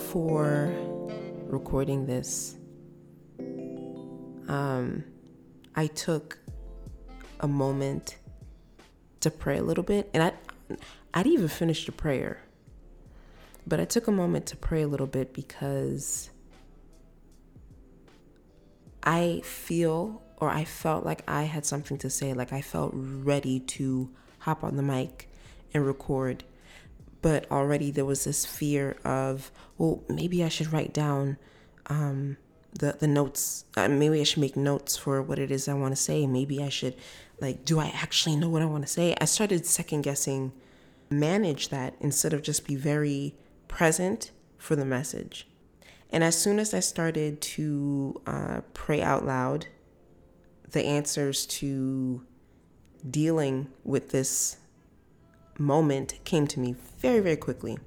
Before recording this, um, I took a moment to pray a little bit, and I, I'd even finished the prayer, but I took a moment to pray a little bit because I feel or I felt like I had something to say, like I felt ready to hop on the mic and record but already there was this fear of, well, maybe I should write down um, the the notes. Uh, maybe I should make notes for what it is I want to say. Maybe I should, like, do I actually know what I want to say? I started second guessing, manage that instead of just be very present for the message. And as soon as I started to uh, pray out loud, the answers to dealing with this moment came to me very, very quickly.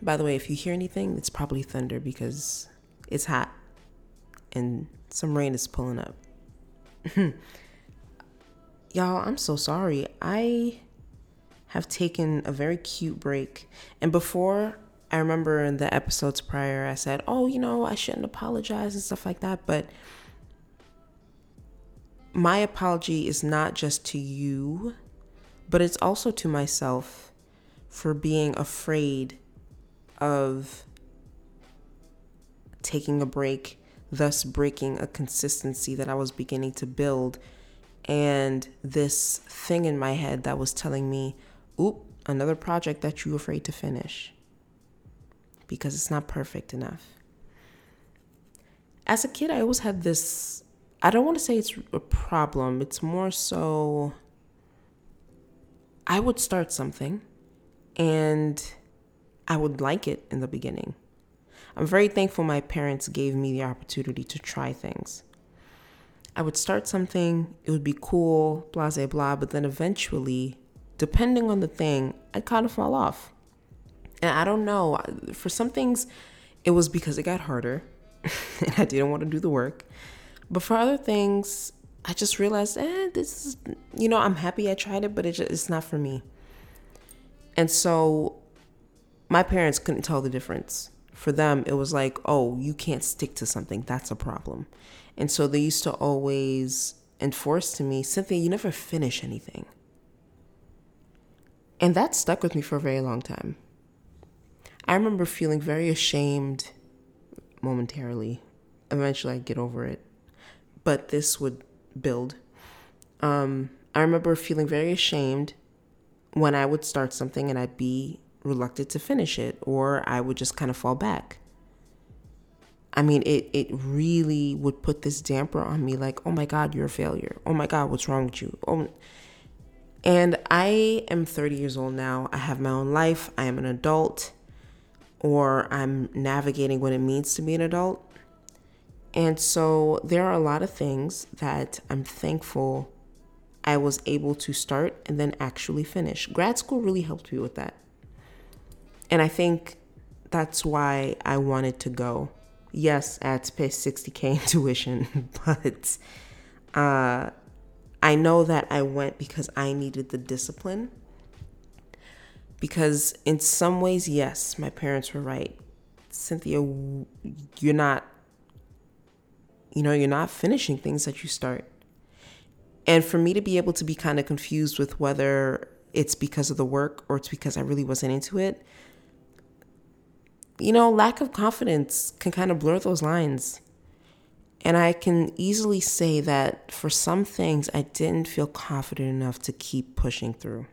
By the way, if you hear anything, it's probably thunder because it's hot and some rain is pulling up. Y'all, I'm so sorry. I have taken a very cute break. And before, I remember in the episodes prior, I said, oh, you know, I shouldn't apologize and stuff like that. But my apology is not just to you but it's also to myself for being afraid of taking a break, thus breaking a consistency that I was beginning to build. And this thing in my head that was telling me, oop, another project that you're afraid to finish because it's not perfect enough. As a kid, I always had this, I don't want to say it's a problem, it's more so I would start something and I would like it in the beginning. I'm very thankful my parents gave me the opportunity to try things. I would start something, it would be cool, blah, blah, blah, but then eventually, depending on the thing, I'd kind of fall off. And I don't know, for some things, it was because it got harder and I didn't want to do the work. But for other things, I just realized, eh, this is, you know, I'm happy I tried it, but it just, it's not for me. And so my parents couldn't tell the difference. For them, it was like, oh, you can't stick to something. That's a problem. And so they used to always enforce to me, Cynthia, you never finish anything. And that stuck with me for a very long time. I remember feeling very ashamed momentarily. Eventually, I'd get over it. But this would build. Um, I remember feeling very ashamed when I would start something and I'd be reluctant to finish it, or I would just kind of fall back. I mean, it, it really would put this damper on me like, oh my God, you're a failure. Oh my God, what's wrong with you? Oh. And I am 30 years old now. I have my own life. I am an adult, or I'm navigating what it means to be an adult. And so there are a lot of things that I'm thankful I was able to start and then actually finish. Grad school really helped me with that. And I think that's why I wanted to go. Yes, I had to pay 60K in tuition, but uh, I know that I went because I needed the discipline. Because in some ways, yes, my parents were right. Cynthia, you're not you know, you're not finishing things that you start. And for me to be able to be kind of confused with whether it's because of the work or it's because I really wasn't into it, you know, lack of confidence can kind of blur those lines. And I can easily say that for some things, I didn't feel confident enough to keep pushing through.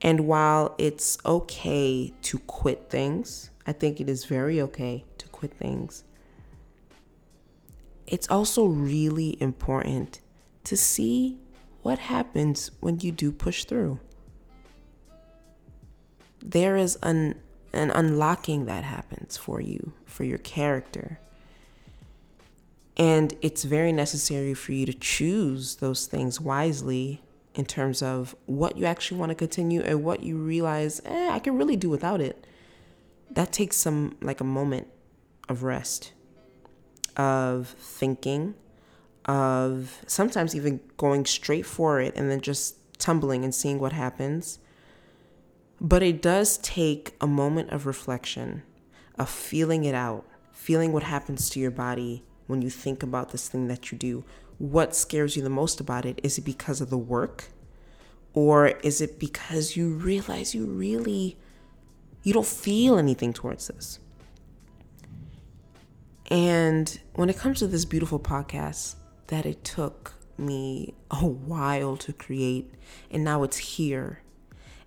And while it's okay to quit things, I think it is very okay to quit things it's also really important to see what happens when you do push through. There is an, an unlocking that happens for you, for your character. And it's very necessary for you to choose those things wisely in terms of what you actually want to continue and what you realize, eh, I can really do without it. That takes some, like a moment of rest of thinking, of sometimes even going straight for it and then just tumbling and seeing what happens. But it does take a moment of reflection, of feeling it out, feeling what happens to your body when you think about this thing that you do. What scares you the most about it? Is it because of the work? Or is it because you realize you really you don't feel anything towards this? And when it comes to this beautiful podcast that it took me a while to create and now it's here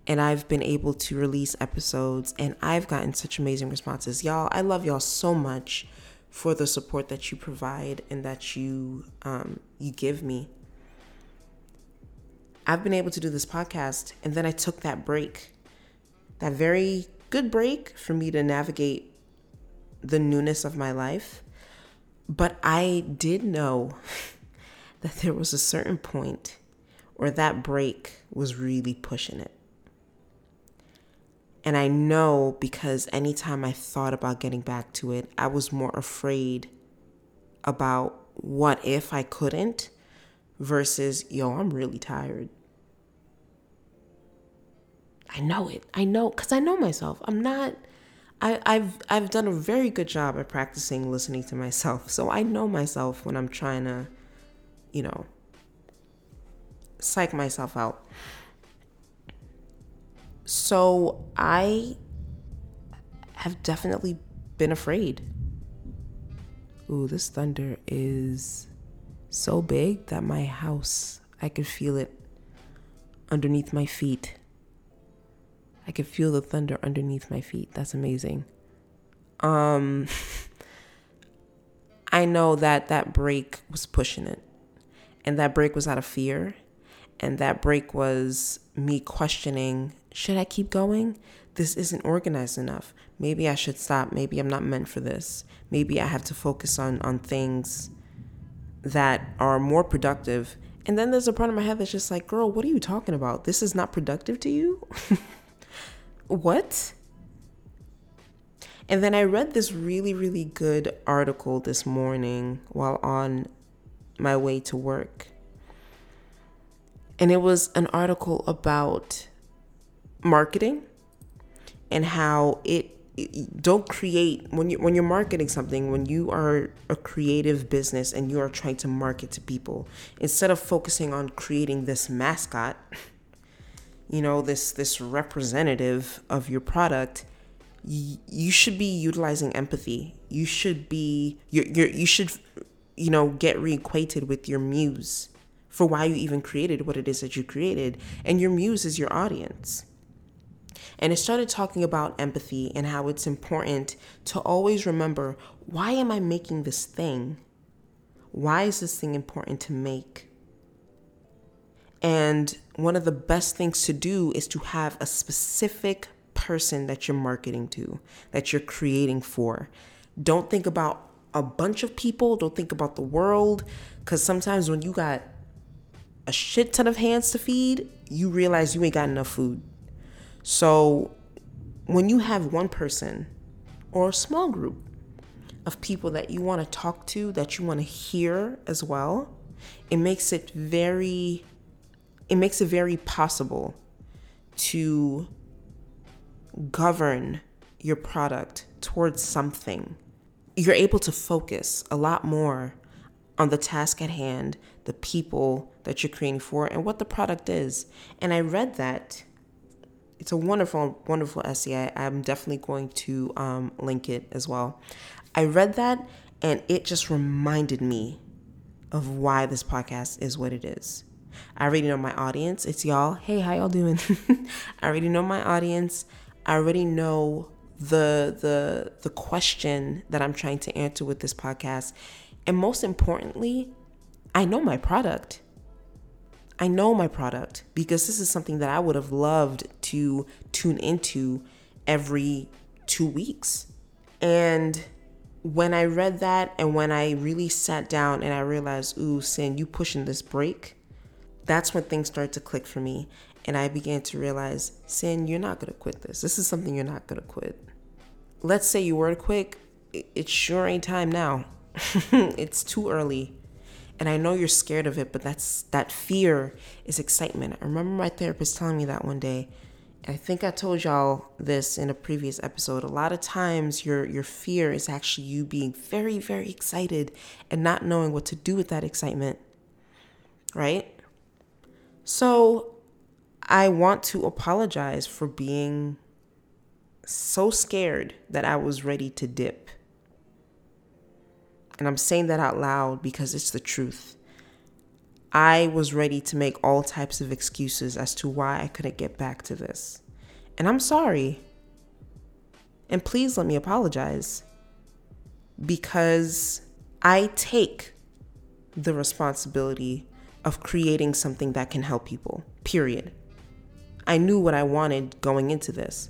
and I've been able to release episodes and I've gotten such amazing responses. Y'all, I love y'all so much for the support that you provide and that you um, you give me. I've been able to do this podcast and then I took that break. That very good break for me to navigate the newness of my life. But I did know that there was a certain point where that break was really pushing it. And I know because anytime I thought about getting back to it, I was more afraid about what if I couldn't versus, yo, I'm really tired. I know it. I know because I know myself. I'm not. I, I've I've done a very good job at practicing listening to myself. So I know myself when I'm trying to, you know, psych myself out. So I have definitely been afraid. Ooh, this thunder is so big that my house, I could feel it underneath my feet. I could feel the thunder underneath my feet. That's amazing. Um I know that that break was pushing it. And that break was out of fear. And that break was me questioning should I keep going? This isn't organized enough. Maybe I should stop. Maybe I'm not meant for this. Maybe I have to focus on, on things that are more productive. And then there's a part of my head that's just like, girl, what are you talking about? This is not productive to you? what? And then I read this really, really good article this morning while on my way to work. And it was an article about marketing and how it, it don't create when you when you're marketing something when you are a creative business and you are trying to market to people instead of focusing on creating this mascot you know this this representative of your product y- you should be utilizing empathy you should be you you you should you know get reacquainted with your muse for why you even created what it is that you created and your muse is your audience and it started talking about empathy and how it's important to always remember why am I making this thing? Why is this thing important to make? And one of the best things to do is to have a specific person that you're marketing to, that you're creating for. Don't think about a bunch of people, don't think about the world, because sometimes when you got a shit ton of hands to feed, you realize you ain't got enough food. So when you have one person or a small group of people that you want to talk to, that you want to hear as well, it makes it very it makes it very possible to govern your product towards something. You're able to focus a lot more on the task at hand, the people that you're creating for, and what the product is. And I read that it's a wonderful, wonderful essay. I, am definitely going to um, link it as well. I read that and it just reminded me of why this podcast is what it is. I already know my audience. It's y'all. Hey, how y'all doing? I already know my audience. I already know the the the question that I'm trying to answer with this podcast. And most importantly, I know my product. I know my product because this is something that I would have loved to tune into every two weeks. And when I read that and when I really sat down and I realized, ooh, Sin, you pushing this break, that's when things started to click for me. And I began to realize, Sin, you're not going to quit this. This is something you're not going to quit. Let's say you were to quit, it sure ain't time now. it's too early and I know you're scared of it, but that's that fear is excitement. I remember my therapist telling me that one day, I think I told y'all this in a previous episode. A lot of times your your fear is actually you being very very excited and not knowing what to do with that excitement. Right? So I want to apologize for being so scared that I was ready to dip. And I'm saying that out loud because it's the truth. I was ready to make all types of excuses as to why I couldn't get back to this. And I'm sorry. And please let me apologize because I take the responsibility of creating something that can help people, period. I knew what I wanted going into this.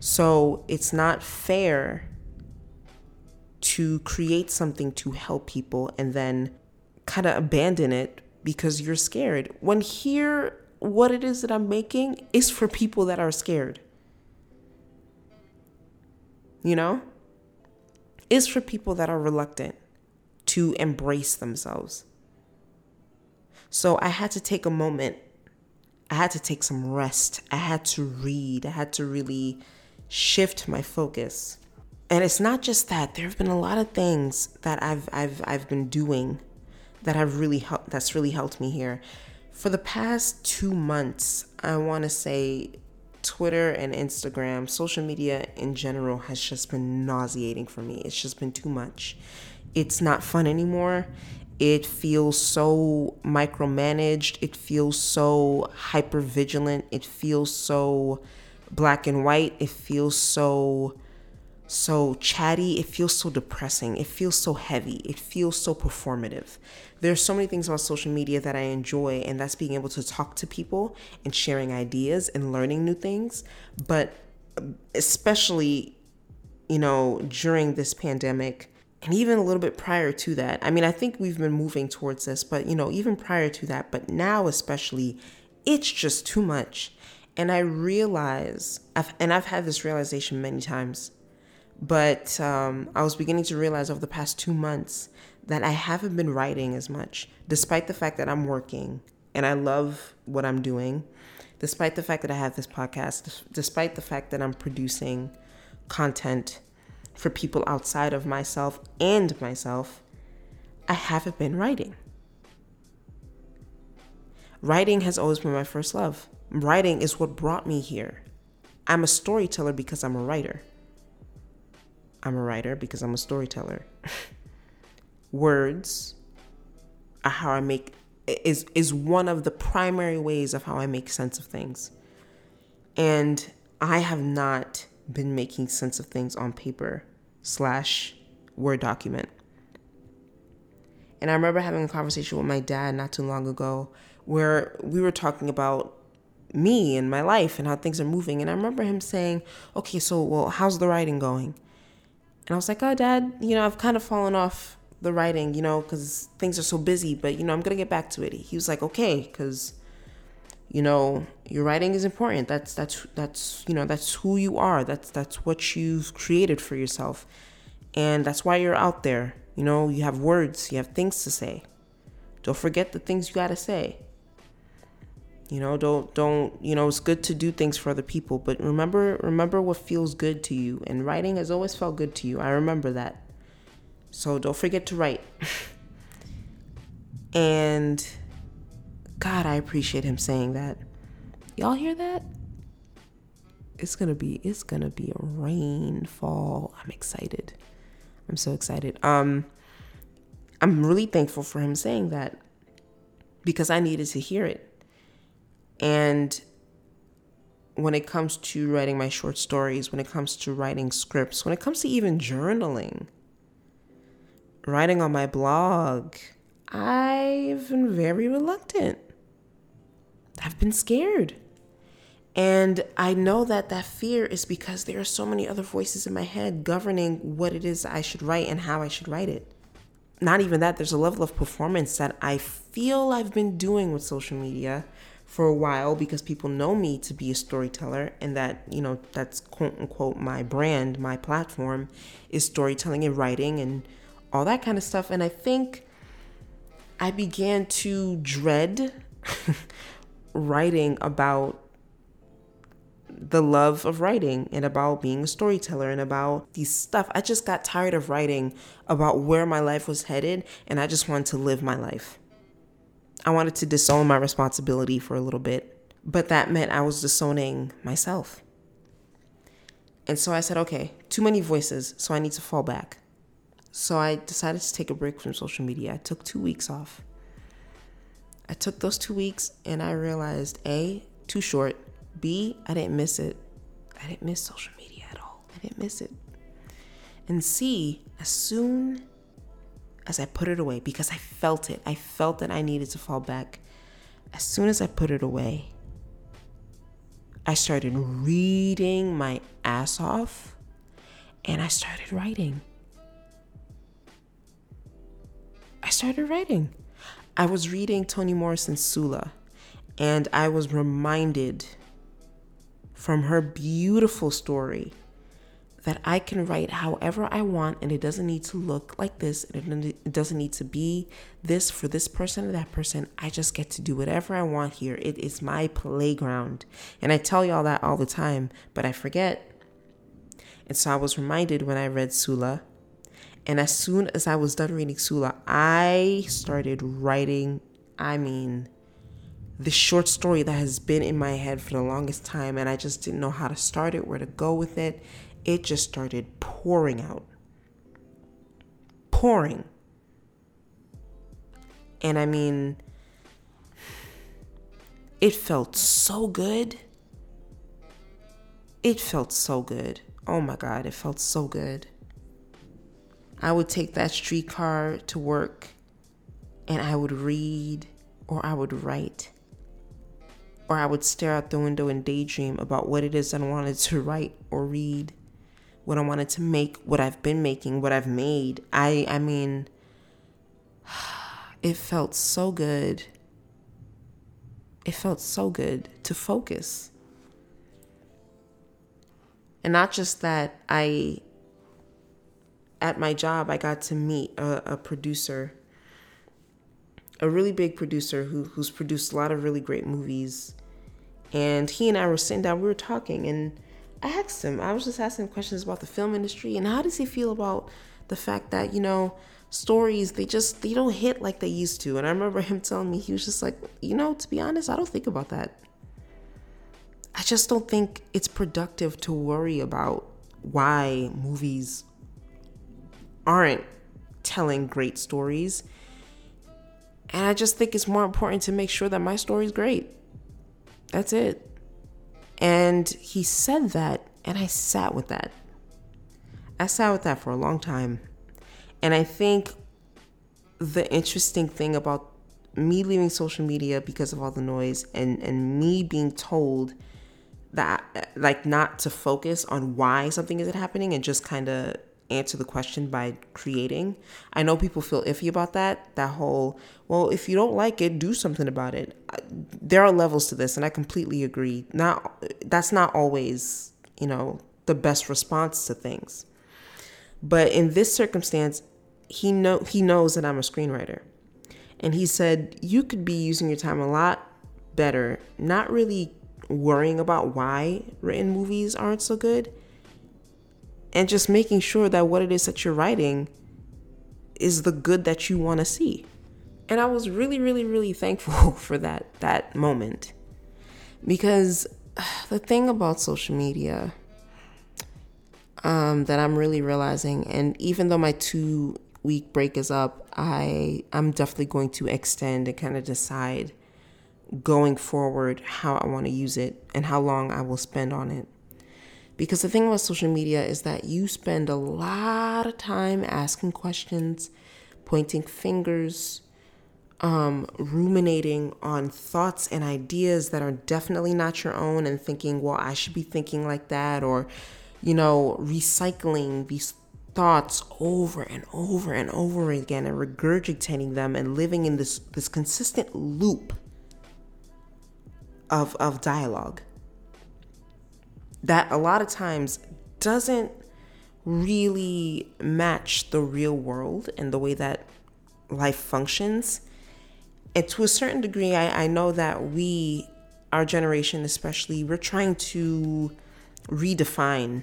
So it's not fair to create something to help people and then kind of abandon it because you're scared. When here, what it is that I'm making is for people that are scared. You know? Is for people that are reluctant to embrace themselves. So I had to take a moment. I had to take some rest. I had to read. I had to really shift my focus. And it's not just that. There have been a lot of things that I've I've I've been doing that have really helped that's really helped me here. For the past 2 months, I want to say Twitter and Instagram, social media in general has just been nauseating for me. It's just been too much. It's not fun anymore. It feels so micromanaged. It feels so hyper vigilant. It feels so black and white. It feels so so chatty. It feels so depressing. It feels so heavy. It feels so performative. There's so many things about social media that I enjoy, and that's being able to talk to people and sharing ideas and learning new things. But especially, you know, during this pandemic, and even a little bit prior to that. I mean, I think we've been moving towards this, but you know, even prior to that, but now especially, it's just too much. And I realize, I've, and I've had this realization many times but um, I was beginning to realize over the past two months that I haven't been writing as much, despite the fact that I'm working and I love what I'm doing, despite the fact that I have this podcast, despite the fact that I'm producing content for people outside of myself and myself, I haven't been writing. Writing has always been my first love. Writing is what brought me here. I'm a storyteller because I'm a writer. I'm a writer because I'm a storyteller. Words are how I make is is one of the primary ways of how I make sense of things. And I have not been making sense of things on paper slash Word document. And I remember having a conversation with my dad not too long ago where we were talking about me and my life and how things are moving. And I remember him saying, Okay, so, well, how's the writing going? And I was like, oh, dad, you know, I've kind of fallen off the writing, you know, because things are so busy, but, you know, I'm going to get back to it. He was like, okay, because, you know, your writing is important. That's, that's, that's, you know, that's who you are. That's, that's what you've created for yourself. And that's why you're out there. You know, you have words, you have things to say. Don't forget the things you got to say. You know, don't don't you know, it's good to do things for other people, but remember remember what feels good to you. And writing has always felt good to you. I remember that. So don't forget to write. and God, I appreciate him saying that. Y'all hear that? It's gonna be it's gonna be a rainfall. I'm excited. I'm so excited. Um I'm really thankful for him saying that because I needed to hear it. And when it comes to writing my short stories, when it comes to writing scripts, when it comes to even journaling, writing on my blog, I've been very reluctant. I've been scared. And I know that that fear is because there are so many other voices in my head governing what it is I should write and how I should write it. Not even that, there's a level of performance that I feel I've been doing with social media for a while because people know me to be a storyteller and that, you know, that's quote unquote my brand, my platform is storytelling and writing and all that kind of stuff. And I think I began to dread writing about the love of writing and about being a storyteller and about these stuff. I just got tired of writing about where my life was headed and I just wanted to live my life. I wanted to disown my responsibility for a little bit, but that meant I was disowning myself. And so I said, okay, too many voices, so I need to fall back. So I decided to take a break from social media. I took two weeks off. I took those two weeks and I realized A, too short. B, I didn't miss it. I didn't miss social media at all. I didn't miss it. And C, as soon as I put it away, because I felt it, I felt that I needed to fall back. As soon as I put it away, I started reading my ass off and I started writing. I started writing. I was reading Toni Morrison's Sula and I was reminded from her beautiful story that I can write however I want and it doesn't need to look like this. And it doesn't need to be this for this person or that person. I just get to do whatever I want here. It is my playground. And I tell y'all that all the time, but I forget. And so I was reminded when I read Sula. And as soon as I was done reading Sula, I started writing, I mean, the short story that has been in my head for the longest time. And I just didn't know how to start it, where to go with it it just started pouring out. Pouring. And I mean, it felt so good. It felt so good. Oh my God, it felt so good. I would take that streetcar to work and I would read or I would write or I would stare out the window and daydream about what it is I wanted to write or read what I wanted to make, what I've been making, what I've made. I I mean it felt so good. It felt so good to focus. And not just that I at my job I got to meet a, a producer a really big producer who who's produced a lot of really great movies. And he and I were sitting down, we were talking and I asked him, I was just asking questions about the film industry and how does he feel about the fact that, you know, stories they just they don't hit like they used to. And I remember him telling me he was just like, you know, to be honest, I don't think about that. I just don't think it's productive to worry about why movies aren't telling great stories. And I just think it's more important to make sure that my story is great. That's it. And he said that, and I sat with that. I sat with that for a long time. And I think the interesting thing about me leaving social media because of all the noise and, and me being told that, like, not to focus on why something isn't happening and just kind of answer the question by creating. I know people feel iffy about that. That whole, well, if you don't like it, do something about it. There are levels to this, and I completely agree. Not that's not always, you know, the best response to things. But in this circumstance, he know he knows that I'm a screenwriter. And he said, "You could be using your time a lot better, not really worrying about why written movies aren't so good." And just making sure that what it is that you're writing is the good that you want to see. And I was really really really thankful for that that moment. Because the thing about social media um, that I'm really realizing and even though my 2 week break is up, I I'm definitely going to extend and kind of decide going forward how I want to use it and how long I will spend on it. Because the thing about social media is that you spend a lot of time asking questions, pointing fingers, um, ruminating on thoughts and ideas that are definitely not your own, and thinking, well, I should be thinking like that, or, you know, recycling these thoughts over and over and over again and regurgitating them and living in this, this consistent loop of, of dialogue that a lot of times doesn't really match the real world and the way that life functions. And to a certain degree, I, I know that we our generation, especially, we're trying to redefine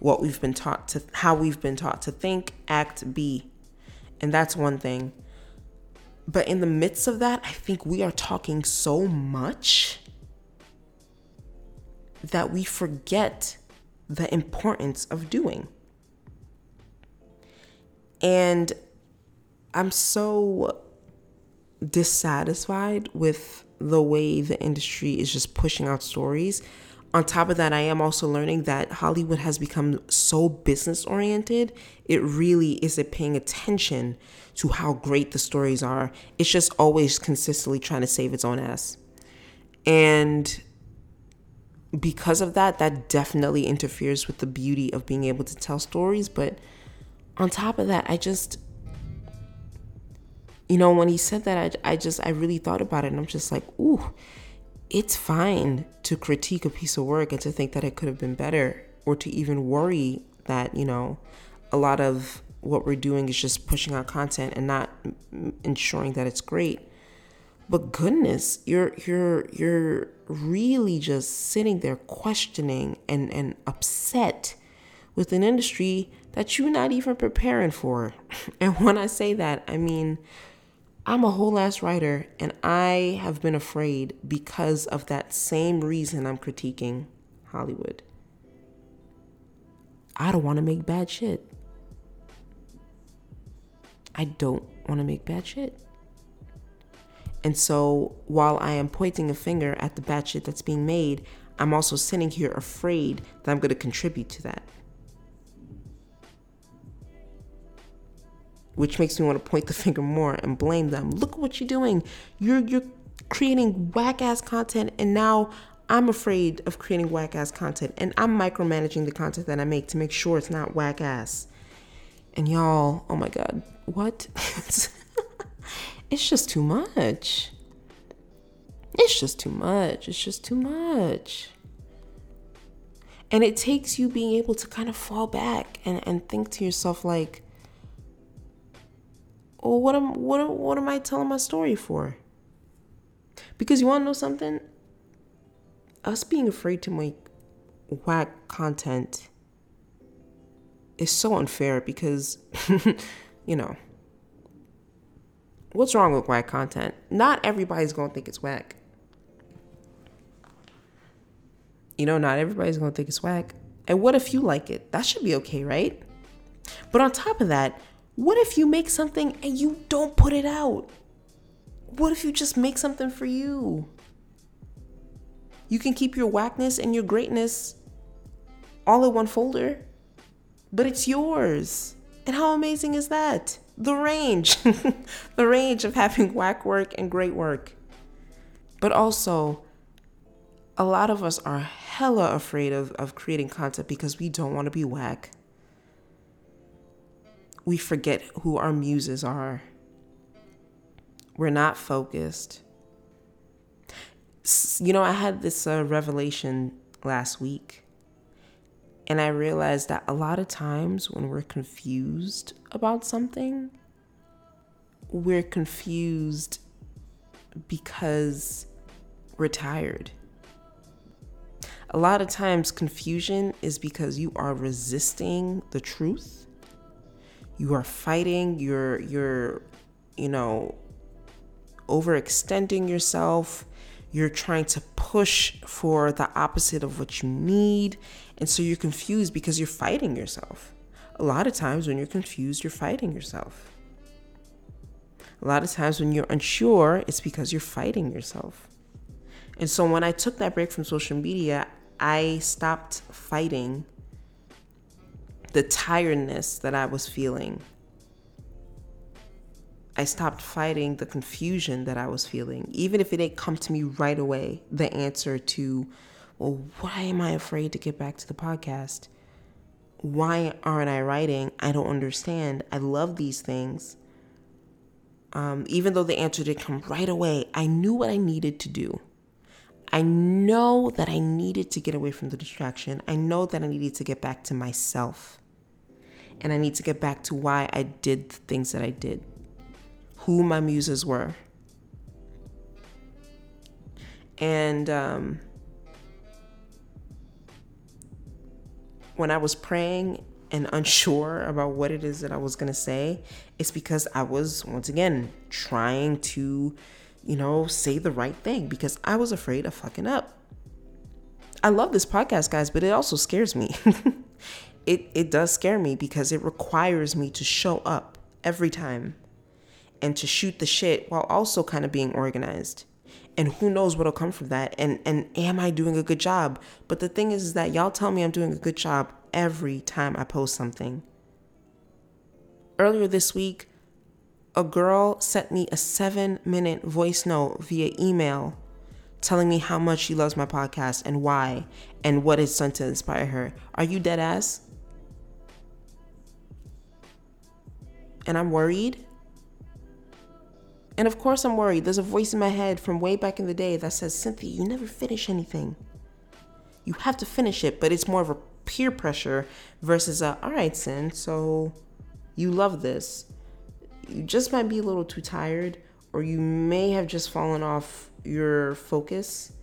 what we've been taught to, how we've been taught to think, act, be. And that's one thing. But in the midst of that, I think we are talking so much that we forget the importance of doing. And I'm so dissatisfied with the way the industry is just pushing out stories. On top of that, I am also learning that Hollywood has become so business oriented. It really isn't paying attention to how great the stories are. It's just always consistently trying to save its own ass. And because of that, that definitely interferes with the beauty of being able to tell stories. But on top of that, I just you know, when he said that, I, I just, I really thought about it and I'm just like, ooh, it's fine to critique a piece of work and to think that it could have been better or to even worry that, you know, a lot of what we're doing is just pushing out content and not ensuring that it's great. But goodness, you're you're you're really just sitting there questioning and and upset with an industry that you're not even preparing for. And when I say that, I mean I'm a whole ass writer, and I have been afraid because of that same reason I'm critiquing Hollywood. I don't want to make bad shit. I don't want to make bad shit. And so while I am pointing a finger at the bad shit that's being made, I'm also sitting here afraid that I'm going to contribute to that. which makes me want to point the finger more and blame them. Look what you're doing. You're you're creating whack ass content and now I'm afraid of creating whack ass content and I'm micromanaging the content that I make to make sure it's not whack ass. And y'all, oh my god, what? it's just too much. It's just too much. It's just too much. And it takes you being able to kind of fall back and, and think to yourself like, well, what am what am, what am I telling my story for? Because you want to know something? Us being afraid to make whack content is so unfair because you know what's wrong with whack content? Not everybody's gonna think it's whack. You know, not everybody's gonna think it's whack. And what if you like it? That should be okay, right? But on top of that, what if you make something and you don't put it out? What if you just make something for you? You can keep your whackness and your greatness all in one folder, but it's yours. And how amazing is that? The range, the range of having whack work and great work. But also, a lot of us are hella afraid of, of creating content because we don't want to be whack we forget who our muses are. We're not focused. You know, I had this uh, revelation last week, and I realized that a lot of times when we're confused about something, we're confused because we're tired. A lot of times, confusion is because you are resisting the truth you are fighting, you're you're you know overextending yourself. You're trying to push for the opposite of what you need, and so you're confused because you're fighting yourself. A lot of times when you're confused, you're fighting yourself. A lot of times when you're unsure, it's because you're fighting yourself. And so when I took that break from social media, I stopped fighting the tiredness that I was feeling. I stopped fighting the confusion that I was feeling. Even if it didn't come to me right away, the answer to, well, why am I afraid to get back to the podcast? Why aren't I writing? I don't understand. I love these things. Um, even though the answer didn't come right away, I knew what I needed to do. I know that I needed to get away from the distraction. I know that I needed to get back to myself and I need to get back to why I did the things that I did, who my muses were. And um, when I was praying and unsure about what it is that I was going to say, it's because I was, once again, trying to, you know, say the right thing because I was afraid of fucking up. I love this podcast, guys, but it also scares me. it, it does scare me because it requires me to show up every time and to shoot the shit while also kind of being organized. And who knows what'll come from that? And and am I doing a good job? But the thing is, is that y'all tell me I'm doing a good job every time I post something. Earlier this week, a girl sent me a seven minute voice note via email telling me how much she loves my podcast and why and what it's done to inspire her. Are you dead ass? And I'm worried. And of course, I'm worried. There's a voice in my head from way back in the day that says, Cynthia, you never finish anything. You have to finish it, but it's more of a peer pressure versus a, all right, Sin, so you love this. You just might be a little too tired, or you may have just fallen off your focus.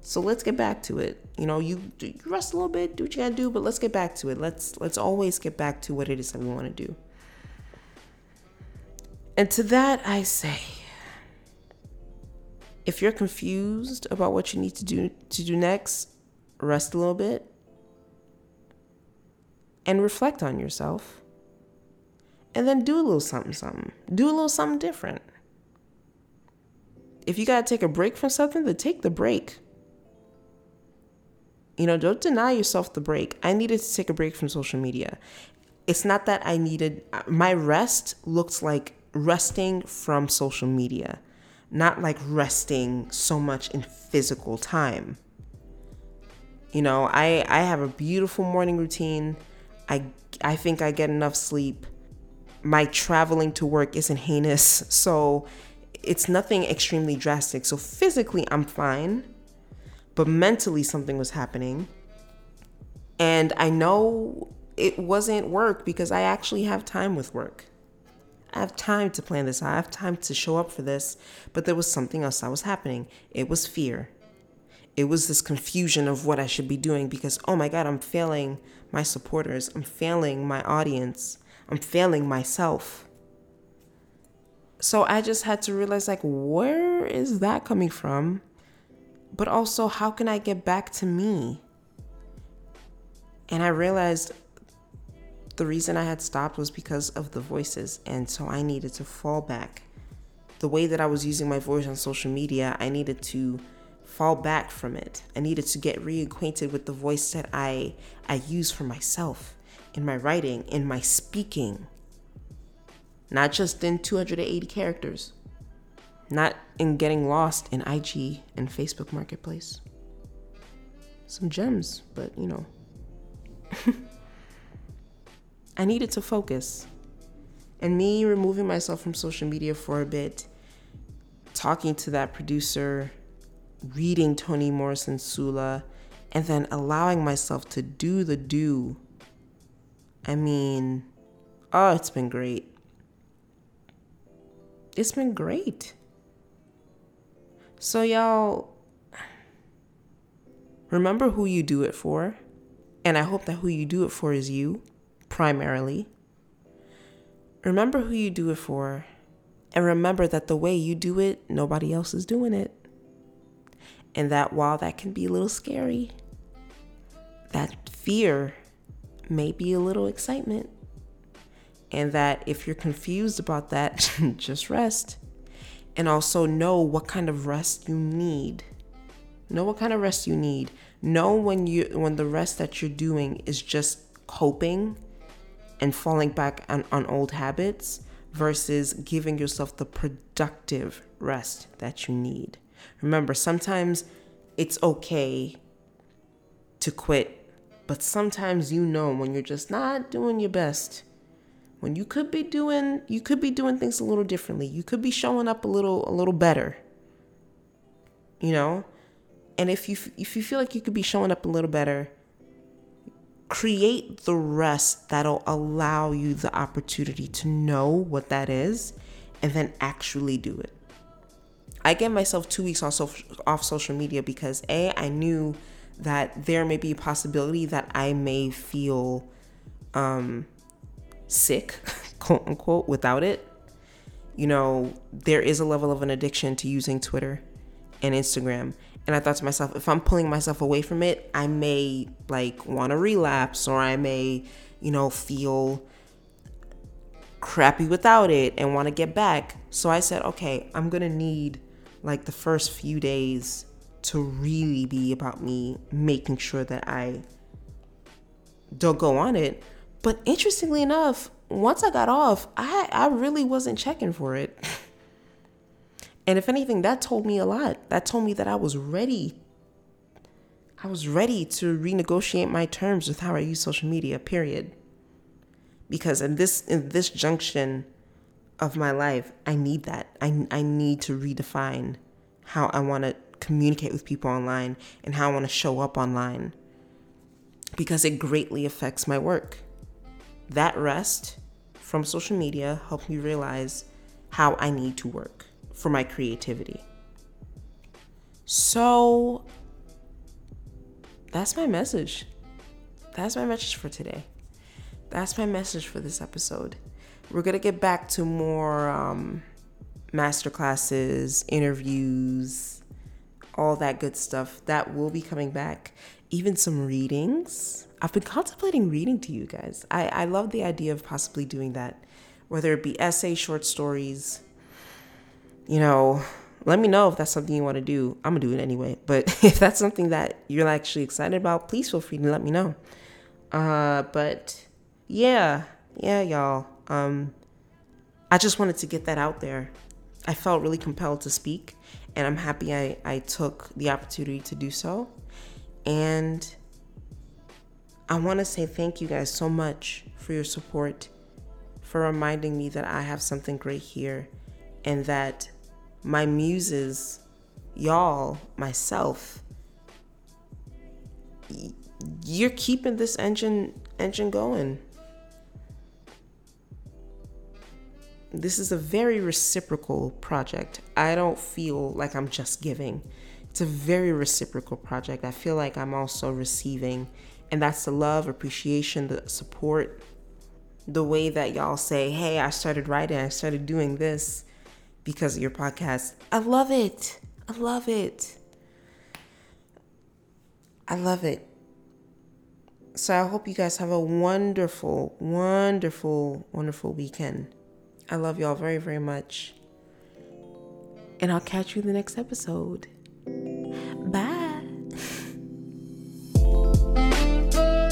So let's get back to it. You know, you, you rest a little bit, do what you gotta do, but let's get back to it. Let's let's always get back to what it is that we want to do. And to that I say, if you're confused about what you need to do to do next, rest a little bit and reflect on yourself. And then do a little something, something. Do a little something different. If you got to take a break from something, then take the break. You know, don't deny yourself the break. I needed to take a break from social media. It's not that I needed, uh, my rest looks like resting from social media, not like resting so much in physical time. You know, I, I have a beautiful morning routine. I I think I get enough sleep. My traveling to work isn't heinous, so it's nothing extremely drastic. So physically I'm fine, but mentally something was happening. And I know it wasn't work because I actually have time with work. I have time to plan this. I have time to show up for this. But there was something else that was happening. It was fear it was this confusion of what I should be doing because, oh my God, I'm failing my supporters, I'm failing my audience, I'm failing myself. So I just had to realize, like, where is that coming from? But also, how can I get back to me? And I realized the reason I had stopped was because of the voices. And so I needed to fall back. The way that I was using my voice on social media, I needed to fall back from it. I needed to get reacquainted with the voice that I I use for myself in my writing, in my speaking. Not just in 280 characters. Not in getting lost in IG and Facebook Marketplace. Some gems, but you know. I needed to focus. And me removing myself from social media for a bit, talking to that producer, reading Toni Morrison's Sula, and then allowing myself to do the do. I mean, oh, it's been great. It's been great. So, y'all, remember who you do it for. And I hope that who you do it for is you, primarily. Remember who you do it for. And remember that the way you do it, nobody else is doing it. And that while that can be a little scary, that fear may be a little excitement. And that if you're confused about that, just rest. And also know what kind of rest you need. Know what kind of rest you need. Know when you when the rest that you're doing is just coping and falling back on, on old habits versus giving yourself the productive rest that you need. Remember, sometimes it's okay to quit, but sometimes you know when you're just not doing your best. When you could be doing you could be doing things a little differently. You could be showing up a little a little better. You know? And if you if you feel like you could be showing up a little better, create the rest that'll allow you the opportunity to know what that is and then actually do it. I gave myself two weeks off, off social media because A, I knew that there may be a possibility that I may feel um, sick, quote unquote, without it. You know, there is a level of an addiction to using Twitter and Instagram. And I thought to myself, if I'm pulling myself away from it, I may like want to relapse or I may, you know, feel crappy without it and want to get back. So I said, okay, I'm going to need like the first few days to really be about me making sure that I don't go on it. But interestingly enough, once I got off, I, I really wasn't checking for it. and if anything, that told me a lot. That told me that I was ready. I was ready to renegotiate my terms with how I use social media, period. Because in this in this junction of my life, I need that. I, I need to redefine how I want to communicate with people online and how I want to show up online because it greatly affects my work. That rest from social media helped me realize how I need to work for my creativity. So that's my message. That's my message for today. That's my message for this episode. We're going to get back to more um, master classes, interviews, all that good stuff. That will be coming back. Even some readings. I've been contemplating reading to you guys. I, I love the idea of possibly doing that, whether it be essay, short stories. You know, let me know if that's something you want to do. I'm going to do it anyway. But if that's something that you're actually excited about, please feel free to let me know. Uh, but yeah, yeah, y'all. Um, I just wanted to get that out there. I felt really compelled to speak, and I'm happy I, I took the opportunity to do so. And I want to say thank you guys so much for your support, for reminding me that I have something great here, and that my muses, y'all, myself, you're keeping this engine engine going. this is a very reciprocal project. I don't feel like I'm just giving. It's a very reciprocal project. I feel like I'm also receiving. And that's the love, appreciation, the support, the way that y'all say, hey, I started writing, I started doing this because of your podcast. I love it. I love it. I love it. So I hope you guys have a wonderful, wonderful, wonderful weekend. I love y'all very, very much. And I'll catch you in the next episode. Bye.